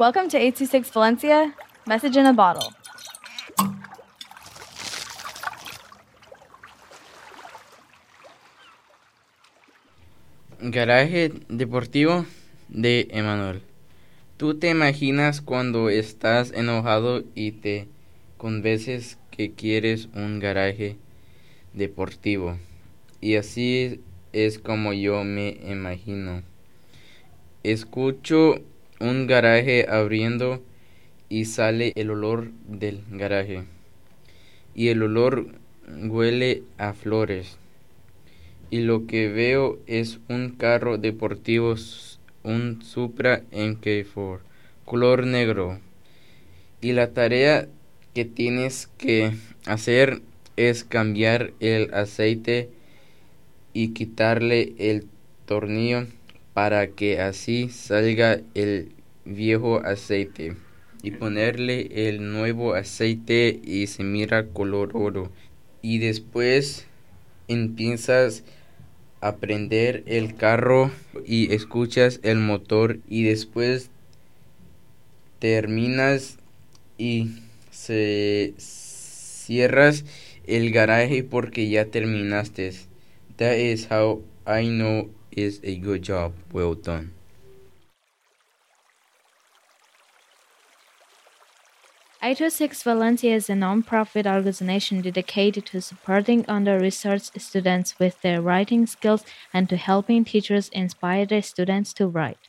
Welcome to 826 Valencia, message in a bottle. Garaje deportivo de Emanuel. Tú te imaginas cuando estás enojado y te convences que quieres un garaje deportivo. Y así es como yo me imagino. Escucho un garaje abriendo y sale el olor del garaje. Y el olor huele a flores y lo que veo es un carro deportivo, un Supra MK4, color negro. Y la tarea que tienes que hacer es cambiar el aceite y quitarle el tornillo para que así salga el viejo aceite y ponerle el nuevo aceite y se mira color oro y después empiezas aprender el carro y escuchas el motor y después terminas y se cierras el garaje porque ya terminaste. That is how I know is a good job well done. I26 Valencia is a non-profit organization dedicated to supporting under-researched students with their writing skills and to helping teachers inspire their students to write.